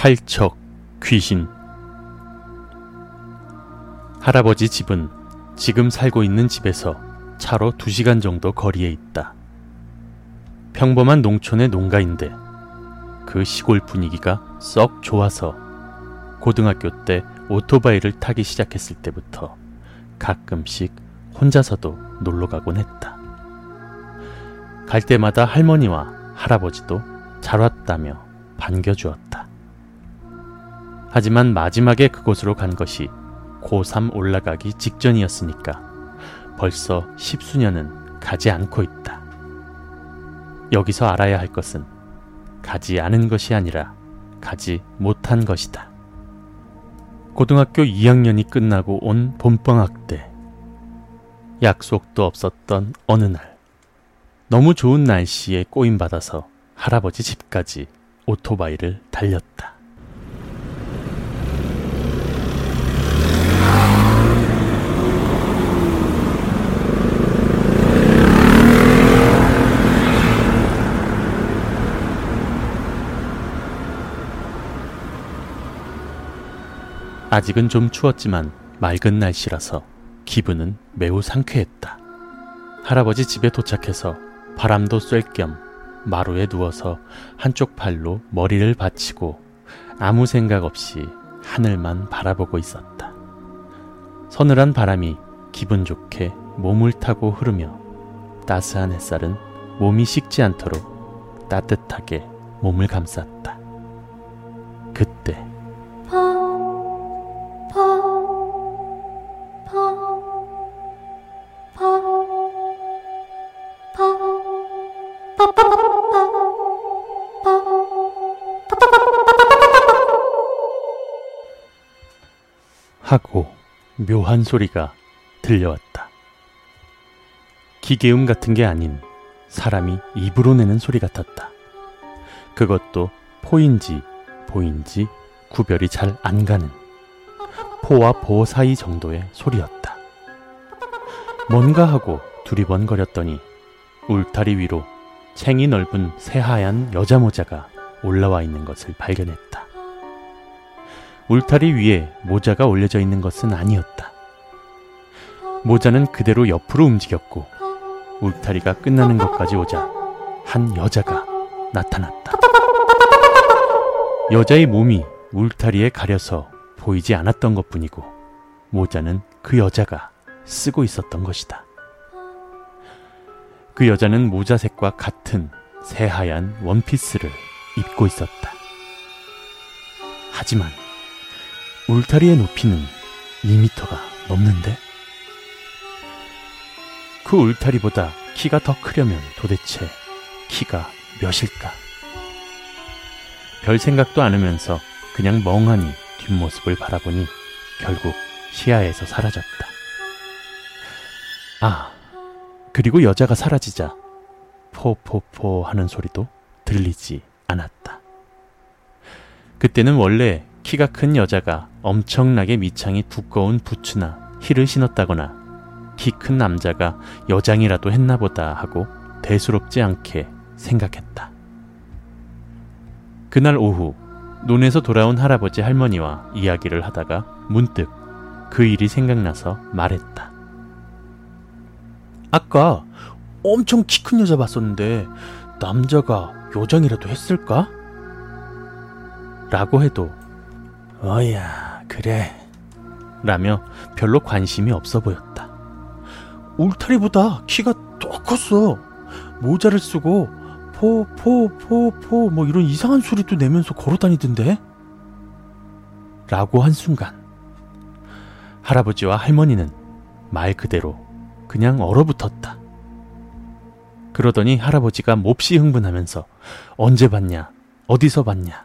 팔척 귀신 할아버지 집은 지금 살고 있는 집에서 차로 2시간 정도 거리에 있다. 평범한 농촌의 농가인데 그 시골 분위기가 썩 좋아서 고등학교 때 오토바이를 타기 시작했을 때부터 가끔씩 혼자서도 놀러 가곤 했다. 갈 때마다 할머니와 할아버지도 잘 왔다며 반겨주었다. 하지만 마지막에 그곳으로 간 것이 고3 올라가기 직전이었으니까 벌써 십수년은 가지 않고 있다. 여기서 알아야 할 것은 가지 않은 것이 아니라 가지 못한 것이다. 고등학교 2학년이 끝나고 온 봄방학 때 약속도 없었던 어느 날 너무 좋은 날씨에 꼬임받아서 할아버지 집까지 오토바이를 달렸다. 아직은 좀 추웠지만 맑은 날씨라서 기분은 매우 상쾌했다. 할아버지 집에 도착해서 바람도 쐴 겸 마루에 누워서 한쪽 팔로 머리를 받치고 아무 생각 없이 하늘만 바라보고 있었다. 서늘한 바람이 기분 좋게 몸을 타고 흐르며 따스한 햇살은 몸이 식지 않도록 따뜻하게 몸을 감쌌다. 그때 하고 묘한 소리가 들려왔다. 기계음 같은 게 아닌 사람이 입으로 내는 소리 같았다. 그것도 포인지 보인지 구별이 잘 안 가는 포와 보 사이 정도의 소리였다. 뭔가 하고 두리번거렸더니 울타리 위로 챙이 넓은 새하얀 여자 모자가 올라와 있는 것을 발견했다. 울타리 위에 모자가 올려져 있는 것은 아니었다. 모자는 그대로 옆으로 움직였고 울타리가 끝나는 것까지 오자 한 여자가 나타났다. 여자의 몸이 울타리에 가려서 보이지 않았던 것 뿐이고 모자는 그 여자가 쓰고 있었던 것이다. 그 여자는 모자 색과 같은 새하얀 원피스를 입고 있었다. 하지만 울타리의 높이는 2미터가 넘는데? 그 울타리보다 키가 더 크려면 도대체 키가 몇일까? 별 생각도 않으면서 그냥 멍하니 뒷모습을 바라보니 결국 시야에서 사라졌다. 아, 그리고 여자가 사라지자 포포포 하는 소리도 들리지 않았다. 그때는 원래 키가 큰 여자가 엄청나게 밑창이 두꺼운 부츠나 힐을 신었다거나 키 큰 남자가 여장이라도 했나 보다 하고 대수롭지 않게 생각했다. 그날 오후 논에서 돌아온 할아버지 할머니와 이야기를 하다가 문득 그 일이 생각나서 말했다. 아까 엄청 키 큰 여자 봤었는데 남자가 여장이라도 했을까? 라고 해도 어야 그래 라며 별로 관심이 없어 보였다. 울타리보다 키가 더 컸어. 모자를 쓰고 포 포 포 포 뭐 이런 이상한 소리도 내면서 걸어 다니던데? 라고 한 순간 할아버지와 할머니는 말 그대로 그냥 얼어붙었다. 그러더니 할아버지가 몹시 흥분하면서 언제 봤냐? 어디서 봤냐?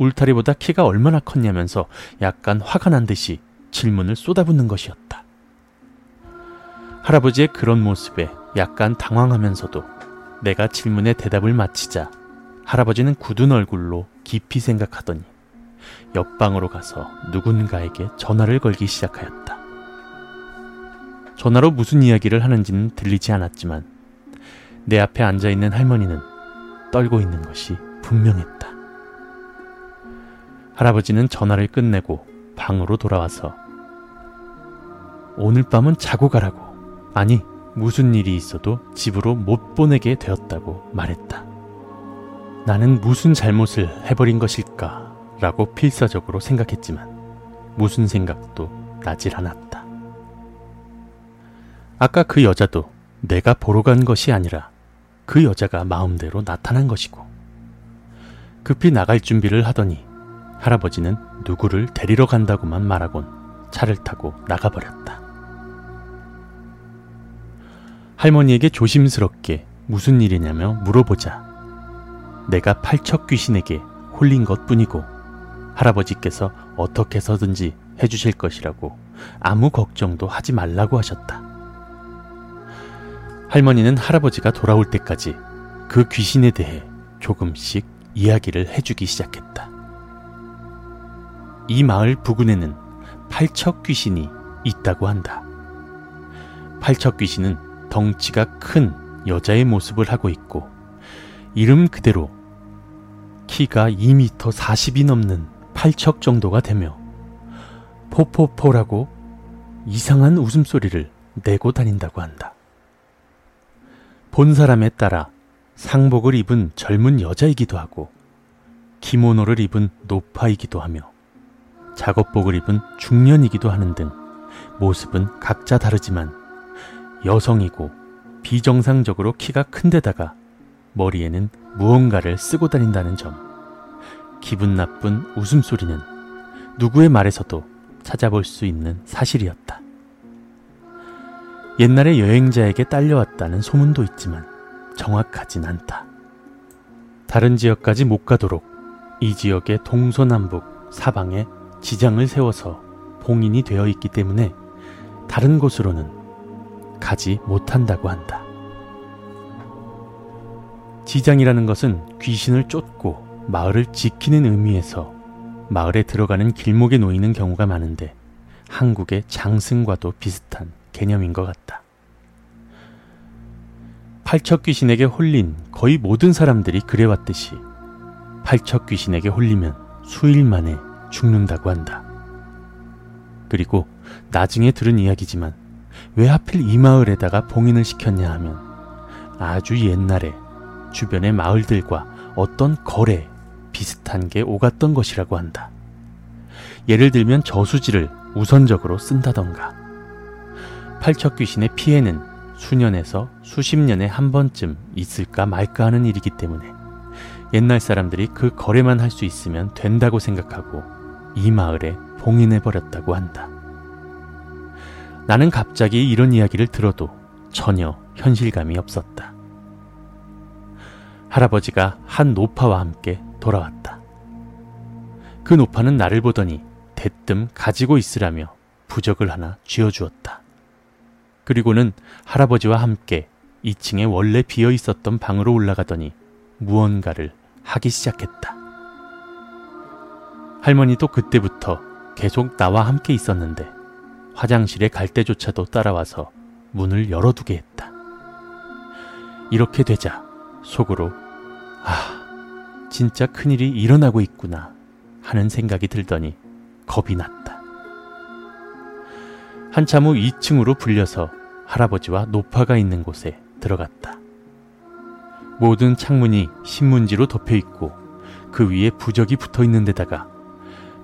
울타리보다 키가 얼마나 컸냐면서 약간 화가 난 듯이 질문을 쏟아붓는 것이었다. 할아버지의 그런 모습에 약간 당황하면서도 내가 질문에 대답을 마치자 할아버지는 굳은 얼굴로 깊이 생각하더니 옆방으로 가서 누군가에게 전화를 걸기 시작하였다. 전화로 무슨 이야기를 하는지는 들리지 않았지만 내 앞에 앉아 있는 할머니는 떨고 있는 것이 분명했다. 할아버지는 전화를 끝내고 방으로 돌아와서 오늘 밤은 자고 가라고. 아니, 무슨 일이 있어도 집으로 못 보내게 되었다고 말했다. 나는 무슨 잘못을 해버린 것일까? 라고 필사적으로 생각했지만 무슨 생각도 나질 않았다. 아까 그 여자도 내가 보러 간 것이 아니라 그 여자가 마음대로 나타난 것이고 급히 나갈 준비를 하더니 할아버지는 누구를 데리러 간다고만 말하곤 차를 타고 나가버렸다. 할머니에게 조심스럽게 무슨 일이냐며 물어보자 내가 팔척 귀신에게 홀린 것 뿐이고 할아버지께서 어떻게 해서든지 해주실 것이라고 아무 걱정도 하지 말라고 하셨다. 할머니는 할아버지가 돌아올 때까지 그 귀신에 대해 조금씩 이야기를 해주기 시작했다. 이 마을 부근에는 팔척 귀신이 있다고 한다. 팔척 귀신은 덩치가 큰 여자의 모습을 하고 있고 이름 그대로 키가 2m 40이 넘는 팔척 정도가 되며 포포포라고 이상한 웃음소리를 내고 다닌다고 한다. 본 사람에 따라 상복을 입은 젊은 여자이기도 하고 기모노를 입은 노파이기도 하며 작업복을 입은 중년이기도 하는 등 모습은 각자 다르지만 여성이고 비정상적으로 키가 큰데다가 머리에는 무언가를 쓰고 다닌다는 점. 기분 나쁜 웃음소리는 누구의 말에서도 찾아볼 수 있는 사실이었다. 옛날에 여행자에게 딸려왔다는 소문도 있지만 정확하진 않다. 다른 지역까지 못 가도록 이 지역의 동서남북 사방에 지장을 세워서 봉인이 되어 있기 때문에 다른 곳으로는 가지 못한다고 한다. 지장이라는 것은 귀신을 쫓고 마을을 지키는 의미에서 마을에 들어가는 길목에 놓이는 경우가 많은데 한국의 장승과도 비슷한 개념인 것 같다. 팔척 귀신에게 홀린 거의 모든 사람들이 그래왔듯이 팔척 귀신에게 홀리면 수일 만에 죽는다고 한다. 그리고 나중에 들은 이야기지만 왜 하필 이 마을에다가 봉인을 시켰냐 하면 아주 옛날에 주변의 마을들과 어떤 거래 비슷한 게 오갔던 것이라고 한다. 예를 들면 저수지를 우선적으로 쓴다던가 팔척 귀신의 피해는 수년에서 수십 년에 한 번쯤 있을까 말까 하는 일이기 때문에 옛날 사람들이 그 거래만 할 수 있으면 된다고 생각하고 이 마을에 봉인해 버렸다고 한다. 나는 갑자기 이런 이야기를 들어도 전혀 현실감이 없었다. 할아버지가 한 노파와 함께 돌아왔다. 그 노파는 나를 보더니 대뜸 가지고 있으라며 부적을 하나 쥐어주었다. 그리고는 할아버지와 함께 2층에 원래 비어 있었던 방으로 올라가더니 무언가를 하기 시작했다. 할머니도 그때부터 계속 나와 함께 있었는데 화장실에 갈 때조차도 따라와서 문을 열어두게 했다. 이렇게 되자 속으로 아, 진짜 큰일이 일어나고 있구나 하는 생각이 들더니 겁이 났다. 한참 후 2층으로 불려서 할아버지와 노파가 있는 곳에 들어갔다. 모든 창문이 신문지로 덮여 있고 그 위에 부적이 붙어 있는 데다가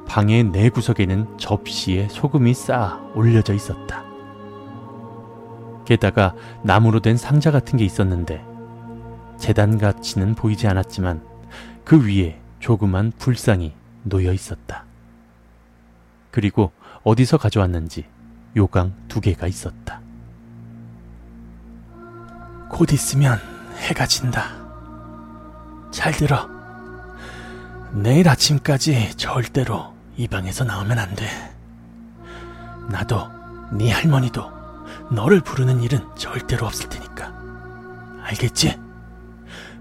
방의 내 구석에는 접시에 소금이 쌓아 올려져 있었다. 게다가 나무로 된 상자 같은 게 있었는데 재단 가치는 보이지 않았지만 그 위에 조그만 불상이 놓여 있었다. 그리고 어디서 가져왔는지 요강 두 개가 있었다. 곧 있으면 해가 진다. 잘 들어. 내일 아침까지 절대로 이 방에서 나오면 안 돼. 나도 네 할머니도 너를 부르는 일은 절대로 없을 테니까. 알겠지?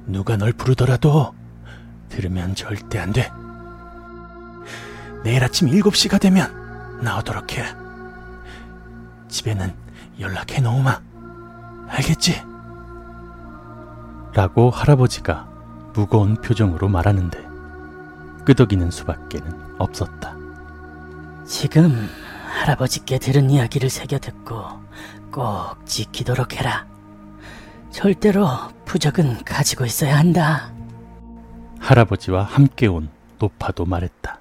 누가 널 부르더라도 들으면 절대 안 돼. 내일 아침 7시가 되면 나오도록 해. 집에는 연락해 놓으마. 알겠지? 라고 할아버지가 무거운 표정으로 말하는데 끄덕이는 수밖에는 없었다. 지금 할아버지께 들은 이야기를 새겨 듣고 꼭 지키도록 해라. 절대로 부적은 가지고 있어야 한다. 할아버지와 함께 온 노파도 말했다.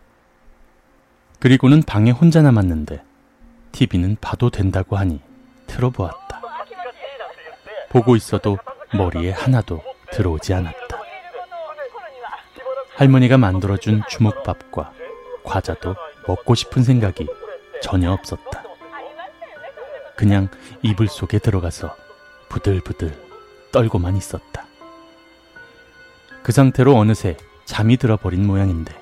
그리고는 방에 혼자 남았는데 TV는 봐도 된다고 하니 틀어보았다. 보고 있어도 머리에 하나도 들어오지 않았다. 할머니가 만들어준 주먹밥과 과자도 먹고 싶은 생각이 전혀 없었다. 그냥 이불 속에 들어가서 부들부들 떨고만 있었다. 그 상태로 어느새 잠이 들어버린 모양인데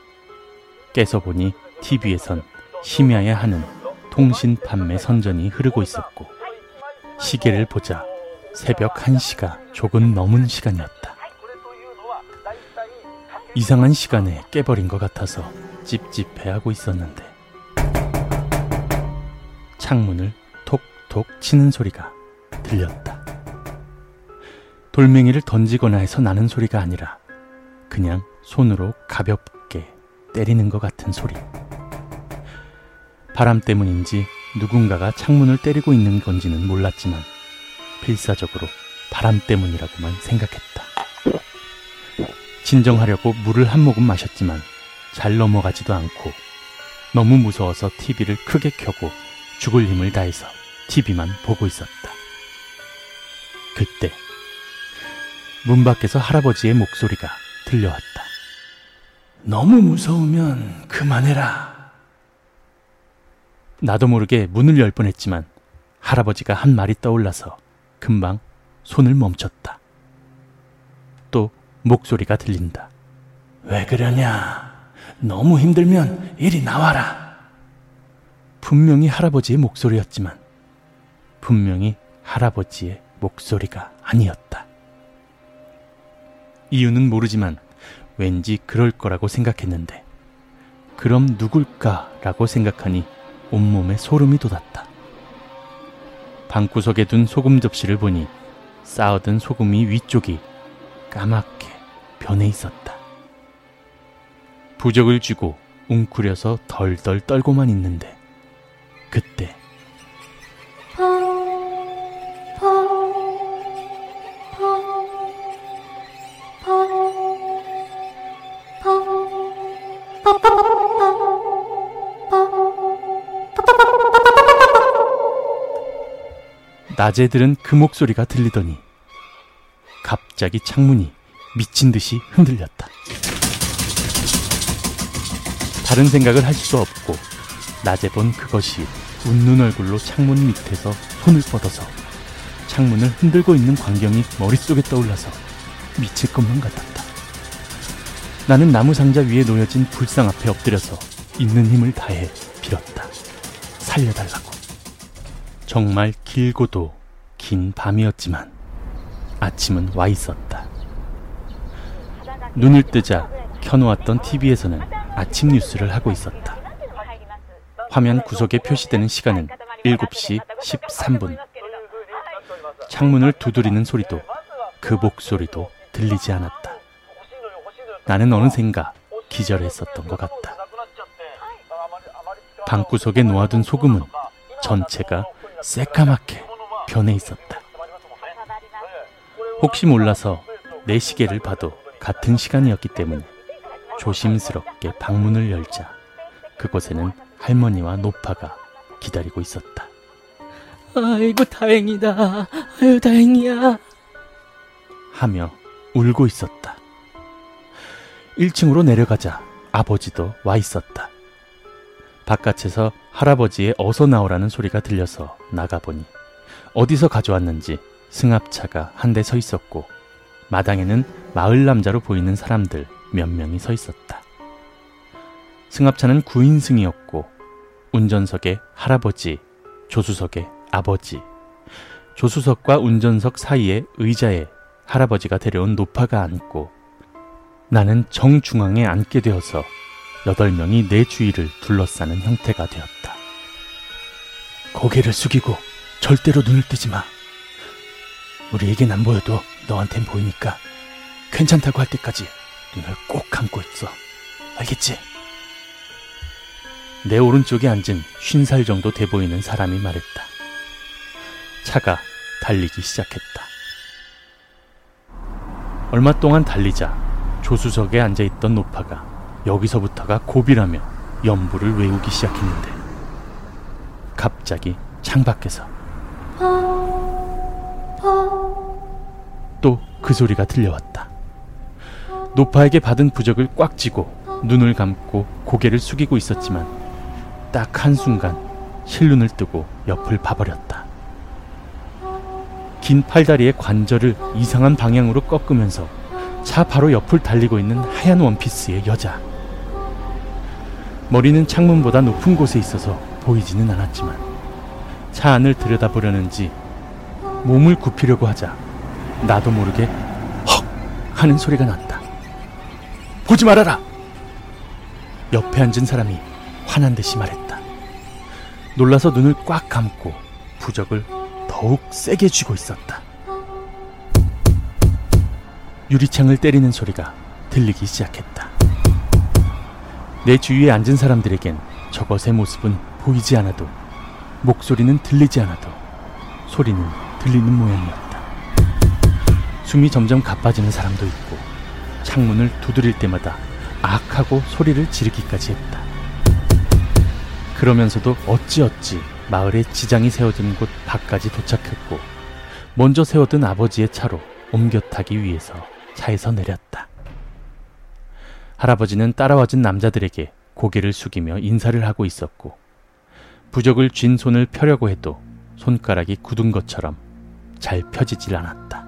깨서 보니 TV에선 심야에 하는 통신 판매 선전이 흐르고 있었고 시계를 보자 새벽 1시가 조금 넘은 시간이었다. 이상한 시간에 깨버린 것 같아서 찝찝해하고 있었는데 창문을 톡톡 치는 소리가 들렸다. 돌멩이를 던지거나 해서 나는 소리가 아니라 그냥 손으로 가볍게 때리는 것 같은 소리. 바람 때문인지 누군가가 창문을 때리고 있는 건지는 몰랐지만 필사적으로 바람 때문이라고만 생각했다. 진정하려고 물을 한 모금 마셨지만 잘 넘어가지도 않고 너무 무서워서 TV를 크게 켜고 죽을 힘을 다해서 TV만 보고 있었다. 그때 문 밖에서 할아버지의 목소리가 들려왔다. 너무 무서우면 그만해라. 나도 모르게 문을 열 뻔했지만 할아버지가 한 말이 떠올라서 금방 손을 멈췄다. 또 목소리가 들린다. 왜 그러냐? 너무 힘들면 이리 나와라. 분명히 할아버지의 목소리였지만 분명히 할아버지의 목소리가 아니었다. 이유는 모르지만 왠지 그럴 거라고 생각했는데 그럼 누굴까라고 생각하니 온몸에 소름이 돋았다. 방구석에 둔 소금 접시를 보니 쌓아둔 소금이 위쪽이 까맣게 변해 있었다. 부적을 쥐고 웅크려서 덜덜 떨고만 있는데 그때 낮에 들은 그 목소리가 들리더니 갑자기 창문이 미친 듯이 흔들렸다. 다른 생각을 할수 없고 낮에 본 그것이 웃는 얼굴로 창문 밑에서 손을 뻗어서 창문을 흔들고 있는 광경이 머릿속에 떠올라서 미칠 것만 같았다. 나는 나무 상자 위에 놓여진 불상 앞에 엎드려서 있는 힘을 다해 빌었다. 살려달라고. 정말 길고도 긴 밤이었지만 아침은 와 있었다. 눈을 뜨자 켜놓았던 TV에서는 아침 뉴스를 하고 있었다. 화면 구석에 표시되는 시간은 7시 13분. 창문을 두드리는 소리도 그 목소리도 들리지 않았다. 나는 어느샌가 기절했었던 것 같다. 방구석에 놓아둔 소금은 전체가 새까맣게 변해 있었다. 혹시 몰라서 내 시계를 봐도 시간이었기 때문에 조심스럽게 방문을 열자 그곳에는 할머니와 노파가 기다리고 있었다. 아이고 다행이다. 아유 다행이야. 하며 울고 있었다. 1층으로 내려가자 아버지도 와 있었다. 바깥에서 할아버지의 어서 나오라는 소리가 들려서 나가보니 어디서 가져왔는지 승합차가 한 대 서 있었고 마당에는 마을 남자로 보이는 사람들 몇 명이 서 있었다. 승합차는 9인승이었고 운전석에 할아버지, 조수석에 아버지, 조수석과 운전석 사이에 의자에 할아버지가 데려온 노파가 앉고 나는 정중앙에 앉게 되어서 여덟 명이 내 주위를 둘러싸는 형태가 되었다. 고개를 숙이고 절대로 눈을 뜨지 마. 우리에겐 안 보여도 너한텐 보이니까 괜찮다고 할 때까지 눈을 꼭 감고 있어. 알겠지? 내 오른쪽에 앉은 쉰 살 정도 돼 보이는 사람이 말했다. 차가 달리기 시작했다. 얼마 동안 달리자 조수석에 앉아 있던 노파가 여기서부터가 고비라며 연부를 외우기 시작했는데 갑자기 창밖에서 또 그 소리가 들려왔다. 노파에게 받은 부적을 꽉 쥐고 눈을 감고 고개를 숙이고 있었지만 딱 한순간 실눈을 뜨고 옆을 봐버렸다. 긴 팔다리의 관절을 이상한 방향으로 꺾으면서 차 바로 옆을 달리고 있는 하얀 원피스의 여자. 머리는 창문보다 높은 곳에 있어서 보이지는 않았지만 차 안을 들여다보려는지 몸을 굽히려고 하자 나도 모르게 헉 하는 소리가 났다. 보지 말아라! 옆에 앉은 사람이 화난 듯이 말했다. 놀라서 눈을 꽉 감고 부적을 더욱 세게 쥐고 있었다. 유리창을 때리는 소리가 들리기 시작했다. 내 주위에 앉은 사람들에겐 저것의 모습은 보이지 않아도 목소리는 들리지 않아도 소리는 들리는 모양이었다. 숨이 점점 가빠지는 사람도 있고 창문을 두드릴 때마다 악하고 소리를 지르기까지 했다. 그러면서도 어찌어찌 마을에 지장이 세워진 곳 밖까지 도착했고 먼저 세워둔 아버지의 차로 옮겨 타기 위해서 차에서 내렸다. 할아버지는 따라와준 남자들에게 고개를 숙이며 인사를 하고 있었고 부적을 쥔 손을 펴려고 해도 손가락이 굳은 것처럼 잘 펴지질 않았다.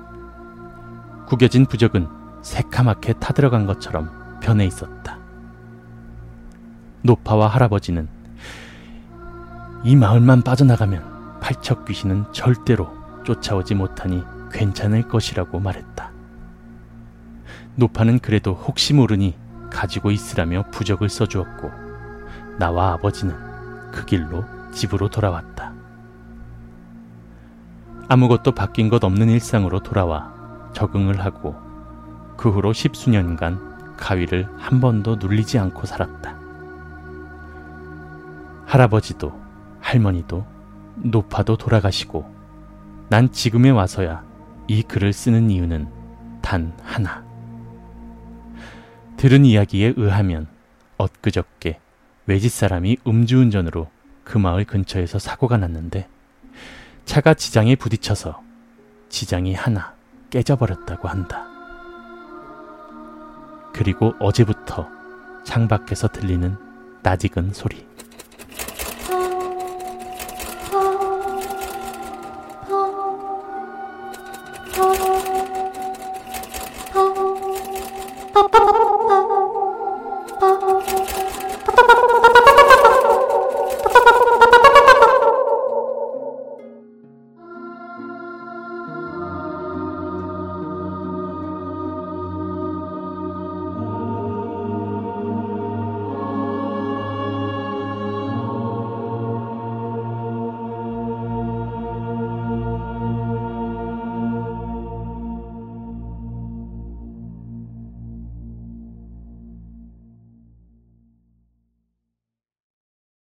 구겨진 부적은 새카맣게 타들어간 것처럼 변해 있었다. 노파와 할아버지는 이 마을만 빠져나가면 팔척 귀신은 절대로 쫓아오지 못하니 괜찮을 것이라고 말했다. 노파는 그래도 혹시 모르니 가지고 있으라며 부적을 써주었고 나와 아버지는 그 길로 집으로 돌아왔다. 아무것도 바뀐 것 없는 일상으로 돌아와 적응을 하고 그 후로 십수년간 가위를 한 번도 눌리지 않고 살았다. 할아버지도 할머니도 노파도 돌아가시고 난 지금에 와서야 이 글을 쓰는 이유는 단 하나. 들은 이야기에 의하면 엊그저께 외지 사람이 음주운전으로 그 마을 근처에서 사고가 났는데 차가 지장에 부딪혀서 지장이 하나 깨져버렸다고 한다. 그리고 어제부터 창밖에서 들리는 낯익은 소리.